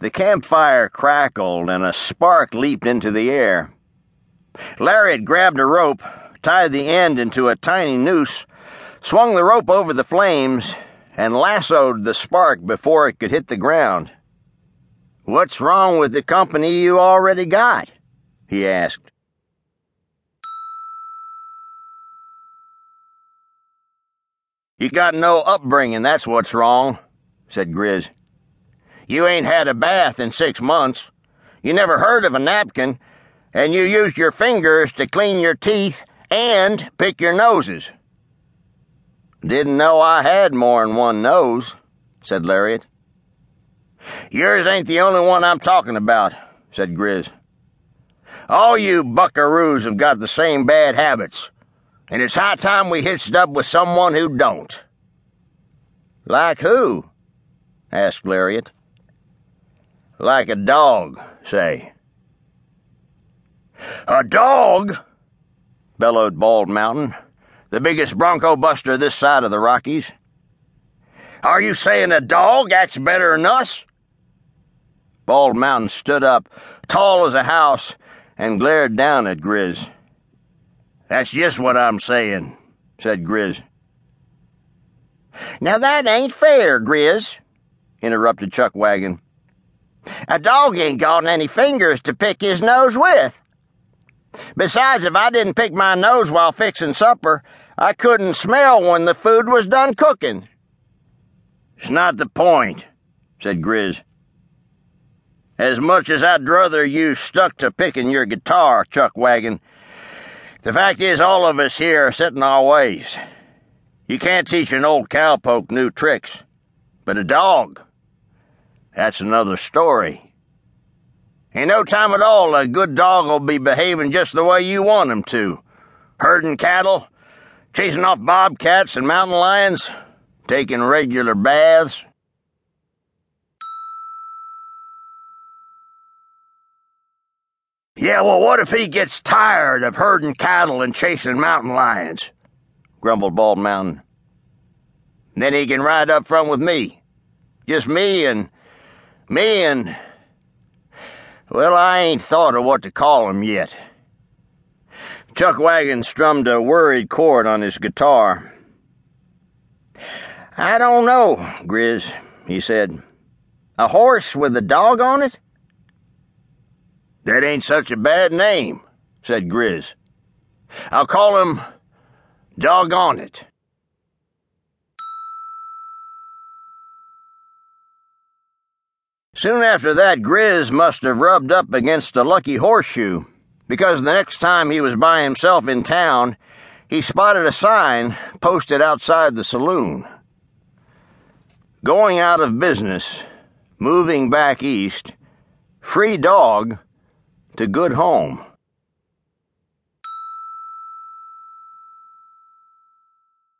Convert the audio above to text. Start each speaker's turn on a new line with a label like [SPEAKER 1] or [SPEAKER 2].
[SPEAKER 1] The campfire crackled and a spark leaped into the air. Lariat grabbed a rope, tied the end into a tiny noose, swung the rope over the flames, and lassoed the spark before it could hit the ground. What's wrong with the company you already got? he asked. You got no upbringing, that's what's wrong, said Grizz. You ain't had a bath in six months. You never heard of a napkin, and you used your fingers to clean your teeth and pick your noses. Didn't know I had more'n one nose, said Lariat. Yours ain't the only one I'm talking about, said Grizz. All you buckaroos have got the same bad habits and it's high time we hitched up with someone who don't. Like who? asked Lariat. Like a dog, say. A dog? bellowed Bald Mountain, the biggest bronco buster this side of the Rockies. Are you saying a dog acts better than us? Bald Mountain stood up, tall as a house, and glared down at Grizz. That's just what I'm saying, said Grizz. Now that ain't fair, Grizz, interrupted Chuckwagon. A dog ain't got any fingers to pick his nose with. Besides, if I didn't pick my nose while fixing supper, I couldn't smell when the food was done cooking. It's not the point, said Grizz. As much as I'd druther you stuck to picking your guitar, Chuckwagon, the fact is, all of us here are set in our ways. You can't teach an old cowpoke new tricks. But a dog, that's another story. In no time at all, a good dog will be behaving just the way you want him to. Herding cattle, chasing off bobcats and mountain lions, taking regular baths, Yeah, well, what if he gets tired of herding cattle and chasing mountain lions? grumbled Bald Mountain. Then he can ride up front with me. Just me and. Me and. Well, I ain't thought of what to call him yet. Chuckwagon strummed a worried chord on his guitar. I don't know, Grizz, he said. A horse with a dog on it? That ain't such a bad name, said Grizz. I'll call him Doggone It. Soon after that, Grizz must have rubbed up against a lucky horseshoe, because the next time he was by himself in town, he spotted a sign posted outside the saloon. Going out of business, moving back east, free dog, to good home.